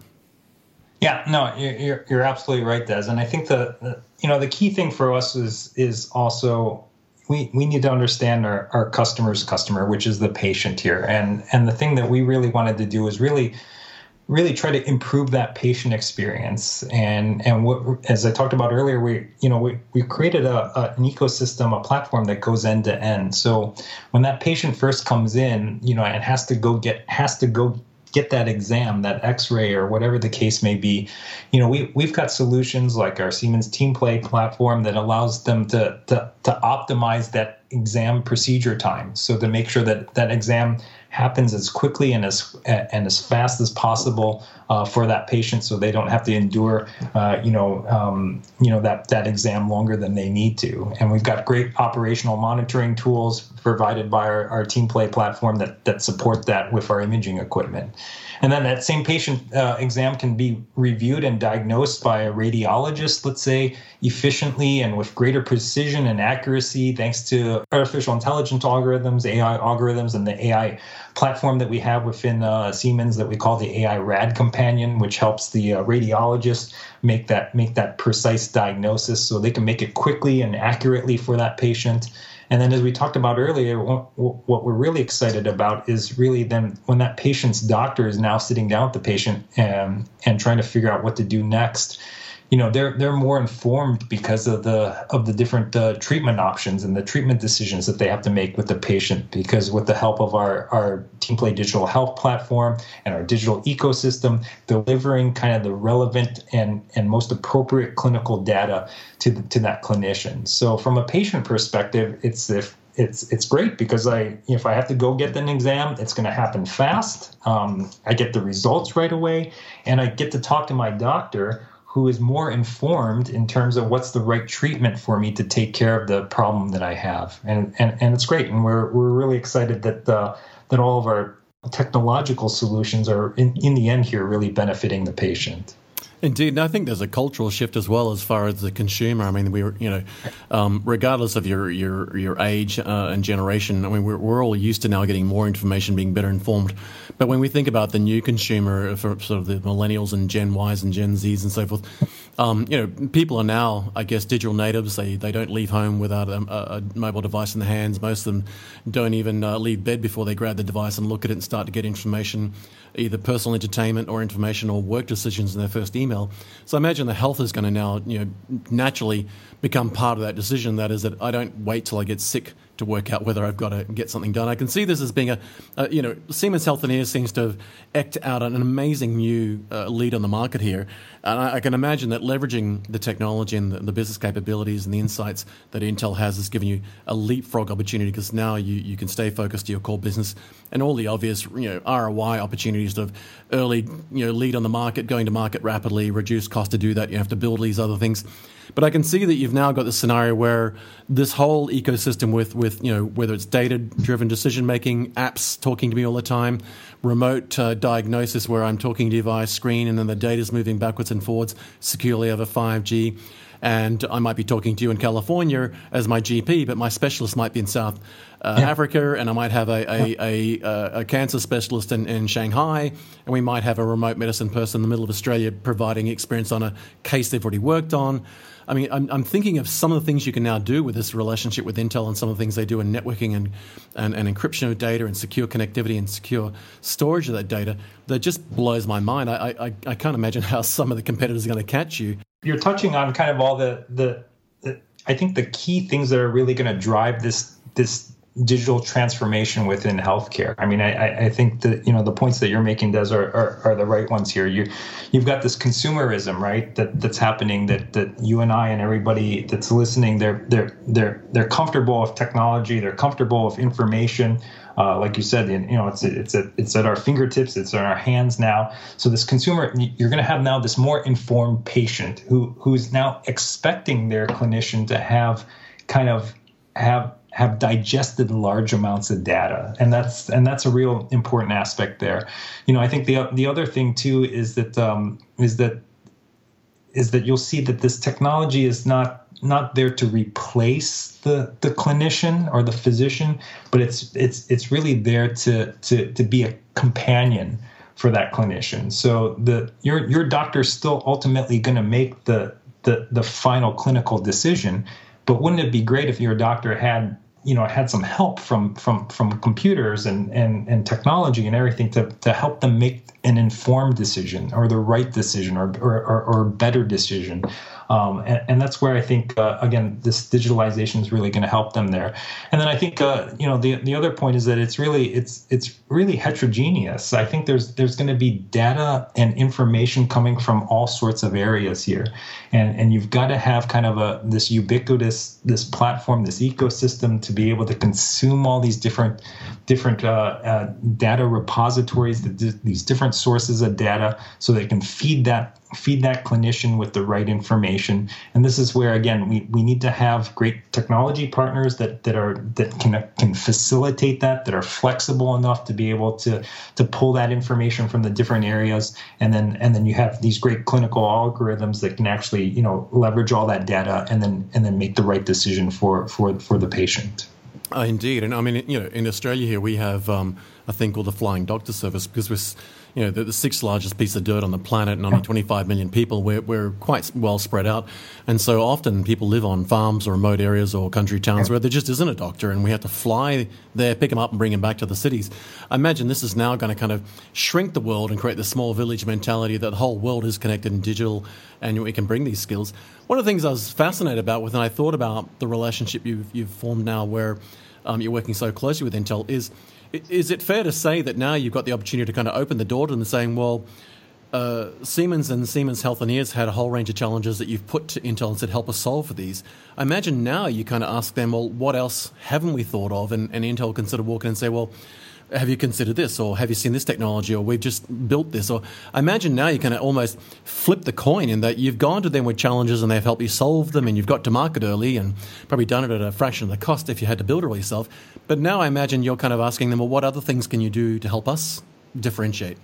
Yeah, no, you're, you're absolutely right, Dez. And I think the, the, you know the key thing for us is is also we, we need to understand our, our customer's customer, which is the patient here. And and the thing that we really wanted to do is really really try to improve that patient experience. And and what as I talked about earlier, we you know we, we created a, a an ecosystem, a platform that goes end to end. So when that patient first comes in, you know, and has to go get has to go get that exam, that X-ray, or whatever the case may be. You know, we we've got solutions like our Siemens TeamPlay platform that allows them to to to optimize that exam procedure time, so to make sure that that exam happens as quickly and as and as fast as possible uh, for that patient, so they don't have to endure, uh, you know, um, you know that that exam longer than they need to. And we've got great operational monitoring tools provided by our, our TeamPlay platform that that support that with our imaging equipment. And then that same patient uh, exam can be reviewed and diagnosed by a radiologist, let's say, efficiently and with greater precision and accuracy, thanks to artificial intelligence algorithms, AI algorithms, and the AI platform that we have within uh, Siemens that we call the AI Rad Companion, which helps the uh, radiologist make that make that precise diagnosis, so they can make it quickly and accurately for that patient. And then, as we talked about earlier, what we're really excited about is really then when that patient's doctor is now sitting down with the patient and, and trying to figure out what to do next you know they're they're more informed because of the of the different uh, treatment options and the treatment decisions that they have to make with the patient because with the help of our our TeamPlay digital health platform and our digital ecosystem delivering kind of the relevant and and most appropriate clinical data to the, to that clinician so from a patient perspective it's if it's it's great because I if I have to go get an exam, it's going to happen fast. Um, I get the results right away, and I get to talk to my doctor who is more informed in terms of what's the right treatment for me to take care of the problem that I have. And and, and it's great. And we're, we're really excited that uh, that all of our technological solutions are in, in the end here really benefiting the patient. Indeed, and I think there's a cultural shift as well as far as the consumer. I mean, we you know, um, regardless of your your your age uh, and generation, I mean, we're, we're all used to now getting more information, being better informed. But when we think about the new consumer, for sort of the millennials and Gen Ys and Gen Zs and so forth, um, you know, people are now, I guess, digital natives. They they don't leave home without a, a mobile device in their hands. Most of them don't even uh, leave bed before they grab the device and look at it and start to get information either personal entertainment or information or work decisions in their first email. So I imagine the health is going to now, you know, naturally become part of that decision. That is that I don't wait till I get sick to work out whether I've got to get something done. I can see this as being a, a you know, Siemens Healthineers seems to have eked out an amazing new uh, lead on the market here. And I, I, can imagine that leveraging the technology and the, the, business capabilities and the insights that Intel has has given you a leapfrog opportunity because now you, you can stay focused to your core business and all the obvious you know ROI opportunities of early you know lead on the market, going to market rapidly, reduce cost to do that. You have to build these other things. But I can see that you've now got the scenario where this whole ecosystem with, with you know whether it's data driven decision making, apps talking to me all the time, remote uh, diagnosis where I'm talking to you via screen and then the data is moving backwards and forwards securely over 5G. And I might be talking to you in California as my GP, but my specialist might be in South uh, yeah. Africa, and I might have a, a, a, a cancer specialist in, in, Shanghai, and we might have a remote medicine person in the middle of Australia providing experience on a case they've already worked on. I mean, I'm, I'm, thinking of some of the things you can now do with this relationship with Intel and some of the things they do in networking and, and, and encryption of data and secure connectivity and secure storage of that data that just blows my mind. I, I, I can't imagine *laughs* how some of the competitors are going to catch you. You're touching on kind of all the, the I think the key things that are really going to drive this this digital transformation within healthcare. I mean, I, I think that you know the points that you're making, Dez, are, are, are the right ones here. You you've got this consumerism, right? That that's happening. That that you and I and everybody that's listening, they're they're they're they're comfortable with technology. They're comfortable with information. Uh, like you said, you know, it's it's at, it's at our fingertips. It's in our hands now. So this consumer, you're going to have now this more informed patient who who's now expecting their clinician to have kind of have have digested large amounts of data. And that's and that's a real important aspect there. You know i think the the other thing too is that um, is that is that you'll see that this technology is not not there to replace the the clinician or the physician but it's it's it's really there to to to be a companion for that clinician. So the your your doctor's still ultimately going to make the the the final clinical decision but wouldn't it be great if your doctor had you know had some help from from from computers and and, and technology and everything to, to help them make an informed decision or the right decision or or, or, or better decision um, and, and, that's where I think uh, again this digitalization is really going to help them there. And then I think uh, you know the the other point is that it's really it's it's really heterogeneous. I think there's there's going to be data and information coming from all sorts of areas here, and and you've got to have kind of a this ubiquitous this platform this ecosystem to be able to consume all these different different uh, uh data repositories, these different sources of data, so they can feed that feed that clinician with the right information. And this is where again we, we need to have great technology partners that, that are that can can facilitate that, that are flexible enough to be able to to pull that information from the different areas. And then and then you have these great clinical algorithms that can actually, you know, leverage all that data and then and then make the right decision for for for the patient. Uh, indeed, and I mean, you know, in Australia here we have um, a thing called the Flying Doctor Service because we're you know, the, the, sixth largest piece of dirt on the planet and only 25 million people. We're, we're quite well spread out. And so often people live on farms or remote areas or country towns where there just isn't a doctor and we have to fly there, pick them up and bring them back to the cities. I imagine this is now going to kind of shrink the world and create the small village mentality that the whole world is connected and digital and we can bring these skills. One of the things I was fascinated about with, and I thought about the relationship you've, you've formed now where um, you're working so closely with Intel is – is it fair to say that now you've got the opportunity to kind of open the door to them saying, well, uh, Siemens and Siemens Healthineers had a whole range of challenges that you've put to Intel and said, help us solve for these. I imagine now you kind of ask them, well, what else haven't we thought of? And, and Intel can sort of walk in and say, well, have you considered this or have you seen this technology or we've just built this? Or i imagine now you can almost flip the coin in that you've gone to them with challenges and they've helped you solve them and you've got to market early and probably done it at a fraction of the cost if you had to build it all yourself. But now i imagine you're kind of asking them well what other things can you do to help us differentiate?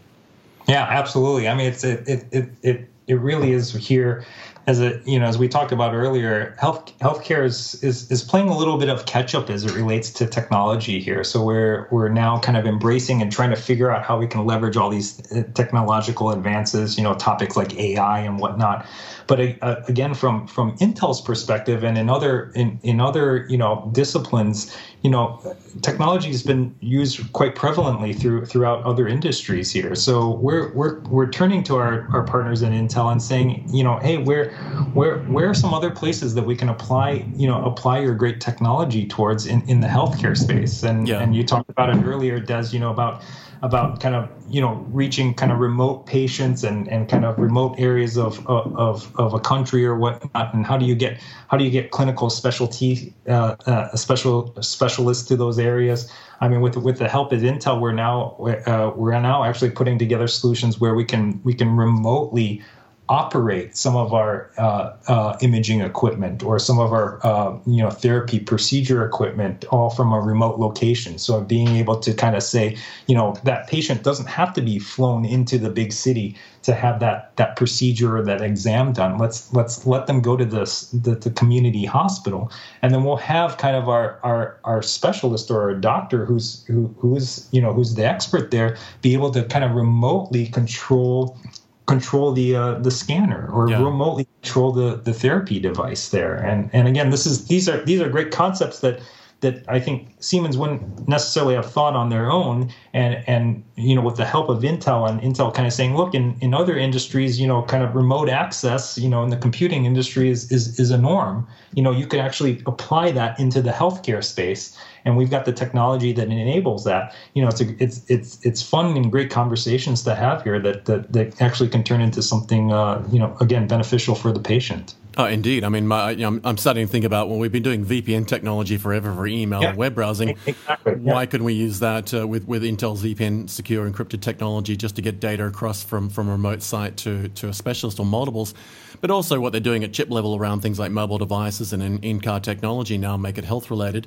Yeah absolutely. I mean it's it it it, it really is here as a you know as we talked about earlier, health healthcare is, is is playing a little bit of catch up as it relates to technology here. So we're we're now kind of embracing and trying to figure out how we can leverage all these uh, technological advances. You know, topics like AI and whatnot. But uh, again, from from Intel's perspective and in other in in other you know disciplines, you know, technology has been used quite prevalently through throughout other industries here. So we're we're we're turning to our, our partners in Intel and saying, you know, hey, where where where are some other places that we can apply, you know, apply your great technology towards in, in the healthcare space? And yeah. and you talked about it earlier, Dez, you know, about about kind of you know reaching kind of remote patients and, and kind of remote areas of, of, of a country or whatnot and how do you get how do you get clinical specialty uh, uh, special specialists to those areas I mean with with the help of Intel we're now uh, we're now actually putting together solutions where we can we can remotely operate some of our uh, uh, imaging equipment or some of our uh, you know therapy procedure equipment all from a remote location. So being able to kind of say you know that patient doesn't have to be flown into the big city to have that that procedure or that exam done. Let's let's let them go to this the, the community hospital. And then we'll have kind of our our, our specialist or our doctor who's who, who's you know who's the expert there be able to kind of remotely control control the uh, the scanner or yeah. remotely control the the therapy device there and and again this is these are these are great concepts that that I think Siemens wouldn't necessarily have thought on their own. And and you know, with the help of Intel and Intel kind of saying, look, in, in other industries, you know, kind of remote access, you know, in the computing industry is is is a norm. You know, you could actually apply that into the healthcare space, and we've got the technology that enables that. You know, it's a, it's it's it's fun and great conversations to have here that that, that actually can turn into something, uh, you know, again beneficial for the patient. Oh, indeed. I mean, my, you know, I'm starting to think about well, we've been doing VPN technology forever for email yeah. and web browsing. *laughs* Exactly. Why couldn't we use that uh, with with Intel's VPN secure encrypted technology just to get data across from from a remote site to to a specialist or multiples? But also what they're doing at chip level around things like mobile devices and in, in car technology now make it health related.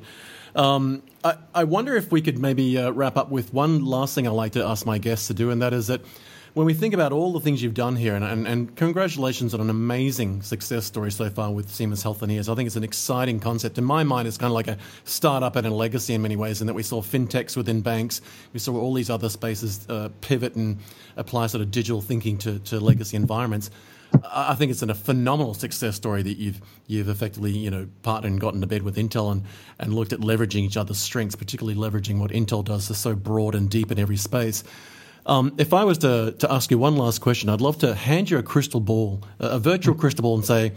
Um, I, I, wonder if we could maybe uh, wrap up with one last thing I like to ask my guests to do, and that is that when we think about all the things you've done here, and, and, and, congratulations on an amazing success story so far with Siemens Healthineers. I think it's an exciting concept. In my mind, it's kind of like a startup and a legacy in many ways, in that we saw fintechs within banks, we saw all these other spaces uh, pivot and apply sort of digital thinking to, to legacy environments. I think it's a phenomenal success story that you've you've effectively you know partnered and gotten to bed with Intel and, and looked at leveraging each other's strengths, particularly leveraging what Intel does is so broad and deep in every space. Um, if I was to, to ask you one last question, I'd love to hand you a crystal ball, a virtual crystal ball, and say,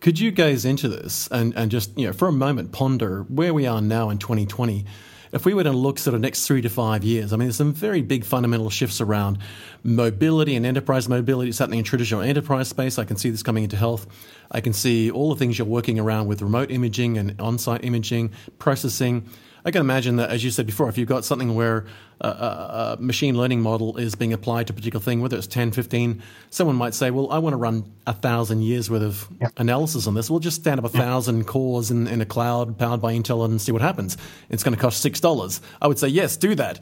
could you gaze into this and, and just, you know, for a moment ponder where we are now in 2020? If we were to look sort of next three to five years, I mean, there's some very big fundamental shifts around mobility and enterprise mobility. It's happening in traditional enterprise space. I can see this coming into health. I can see all the things you're working around with remote imaging and on site imaging, processing. I can imagine that, as you said before, if you've got something where a, a, a, machine learning model is being applied to a particular thing, whether it's 10, 15, someone might say, well, I want to run a thousand years worth of yeah. analysis on this. We'll just stand up a thousand cores in, in a cloud powered by Intel and see what happens. It's going to cost $6. I would say, yes, do that.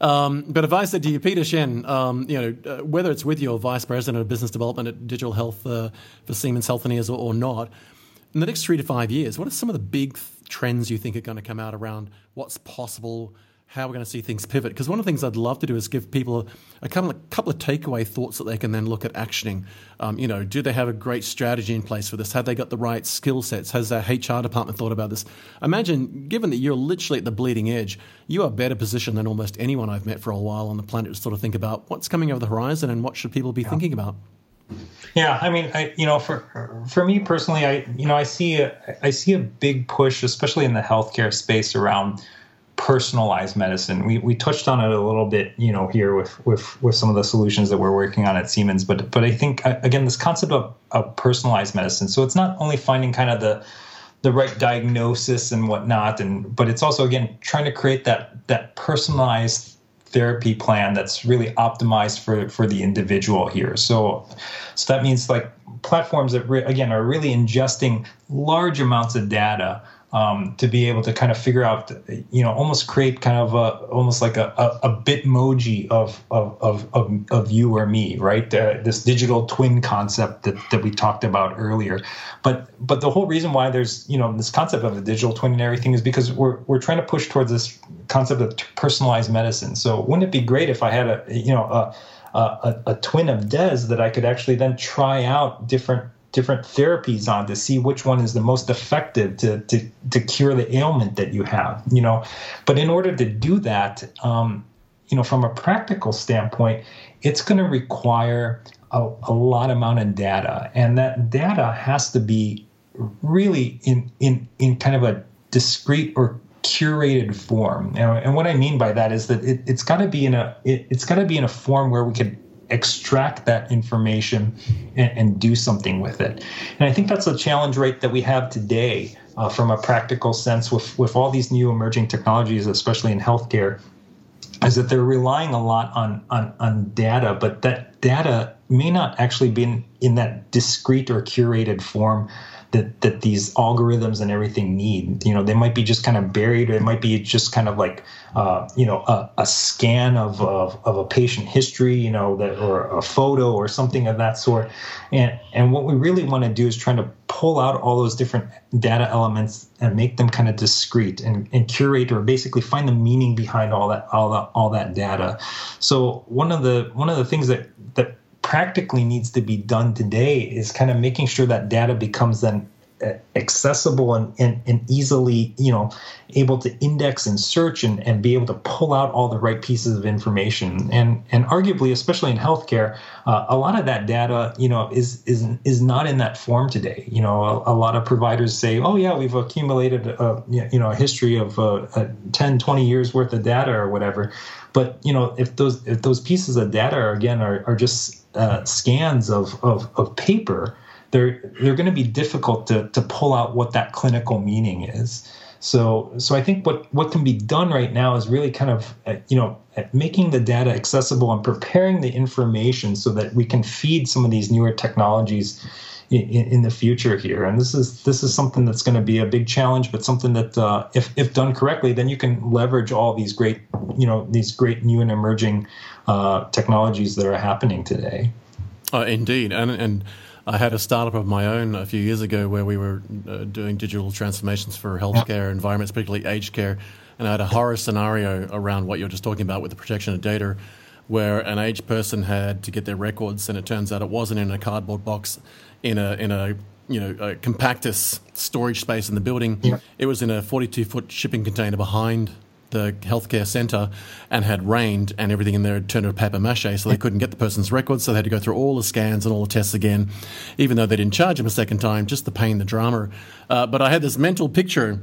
Um, but if I said to you, Peter Shen, um, you know, uh, whether it's with your vice president of business development at Digital Health uh, for Siemens Healthineers or, or not, in the next three to five years, what are some of the big trends you think are going to come out around what's possible, how we're going to see things pivot? Because one of the things I'd love to do is give people a couple of, couple of takeaway thoughts that they can then look at actioning. Um, you know, do they have a great strategy in place for this? Have they got the right skill sets? Has their HR department thought about this? Imagine, given that you're literally at the bleeding edge, you are better positioned than almost anyone I've met for a while on the planet to sort of think about what's coming over the horizon and what should people be yeah. thinking about. Yeah, I mean, I you know, for for me personally, I you know, I see a I see a big push, especially in the healthcare space, around personalized medicine. We we touched on it a little bit, you know, here with with with some of the solutions that we're working on at Siemens. But but I think uh, again, this concept of, of personalized medicine. So it's not only finding kind of the the right diagnosis and whatnot, and but it's also again trying to create that that personalized therapy plan that's really optimized for for the individual here. So, so that means like platforms that re- again are really ingesting large amounts of data um, to be able to kind of figure out, you know, almost create kind of a almost like a, a, a bitmoji of, of, of, of, of you or me, right? Uh, this digital twin concept that, that we talked about earlier. But but the whole reason why there's you know this concept of the digital twin and everything is because we're we're trying to push towards this concept of personalized medicine. So wouldn't it be great if I had a you know a a, a twin of Dez that I could actually then try out different different therapies on to see which one is the most effective to, to, to cure the ailment that you have you know? But in order to do that um, you know from a practical standpoint it's going to require a, a lot amount of data. And that data has to be really in in in kind of a discrete or curated form. And, and what i mean by that is that it, it's got to be in a it, it's got to be in a form where we could extract that information and, and, do something with it. And I think that's a challenge right that we have today uh, from a practical sense with, with all these new emerging technologies, especially in healthcare, is that they're relying a lot on, on, on data, but that data may not actually be in, in that discrete or curated form that that these algorithms and everything need. You know, they might be just kind of buried, or it might be just kind of like uh, you know a, a scan of, of, of a patient history, you know, that or a photo or something of that sort. And and what we really want to do is trying to pull out all those different data elements and make them kind of discrete and, and curate or basically find the meaning behind all that all that all that data. So one of the one of the things that that practically needs to be done today is kind of making sure that data becomes then accessible and, and, and easily, you know, able to index and search and, and be able to pull out all the right pieces of information. And and arguably, especially in healthcare, uh, a lot of that data, you know, is is is not in that form today. You know, a, a lot of providers say, oh yeah, we've accumulated a, you know a history of uh, 10, 20 years worth of data or whatever. But you know, if those if those pieces of data are, again are, are just uh, scans of, of, of paper, they're they're going to be difficult to to pull out what that clinical meaning is. So so I think what what can be done right now is really kind of uh, you know making the data accessible and preparing the information so that we can feed some of these newer technologies in, in the future here. And this is this is something that's going to be a big challenge, but something that uh, if if done correctly, then you can leverage all these great you know these great new and emerging uh, technologies that are happening today. Uh, indeed, and and I had a startup of my own a few years ago where we were uh, doing digital transformations for healthcare environments, particularly aged care. And I had a horror scenario around what you're just talking about with the protection of data, where an aged person had to get their records, and it turns out it wasn't in a cardboard box, in a in a you know a compactus storage space in the building. Yeah. It was in a 42 foot shipping container behind the healthcare centre and had rained and everything in there had turned to paper mache, so they couldn't get the person's records, so they had to go through all the scans and all the tests again, even though they didn't charge him a second time, just the pain, the drama. Uh, but I had this mental picture.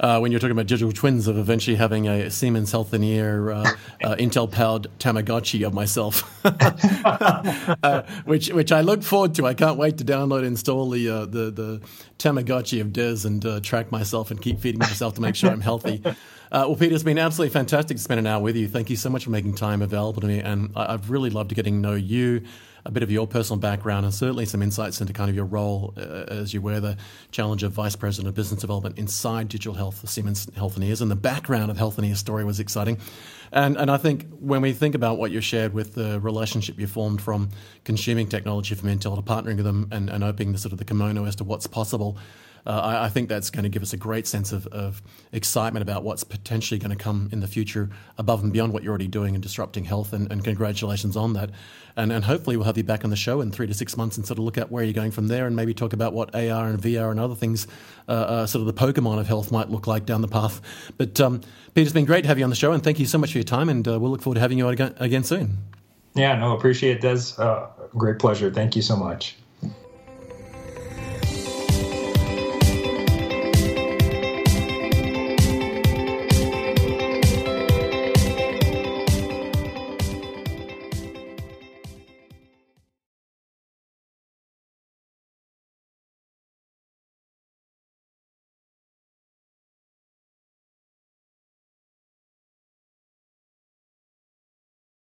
Uh, when you're talking about digital twins of eventually having a Siemens Healthineer uh, *laughs* uh, Intel powered Tamagotchi of myself, *laughs* uh, which which I look forward to. I can't wait to download and install the uh, the the Tamagotchi of Dez and uh, track myself and keep feeding myself to make sure I'm healthy. *laughs* Uh, well, Peter, it's been absolutely fantastic to spend an hour with you. Thank you so much for making time available to me. And I, have really loved getting to know you, a bit of your personal background, and certainly some insights into kind of your role uh, as you wear the challenge of Vice President of Business Development inside Digital Health for Siemens Healthineers. And the background of Healthineers' story was exciting. And, and I think when we think about what you shared with the relationship you formed from consuming technology from Intel to partnering with them and, and opening the sort of the kimono as to what's possible, uh, I, I, think that's going to give us a great sense of, of excitement about what's potentially going to come in the future above and beyond what you're already doing in disrupting health. And, and congratulations on that. And, and hopefully we'll have you back on the show in three to six months and sort of look at where you're going from there and maybe talk about what AR and VR and other things, uh, uh, sort of the Pokemon of health might look like down the path. But um, Peter, it's been great to have you on the show and thank you so much for your time and uh, we'll look forward to having you again, again soon. Yeah, no, appreciate it, Dez. Uh, great pleasure. Thank you so much.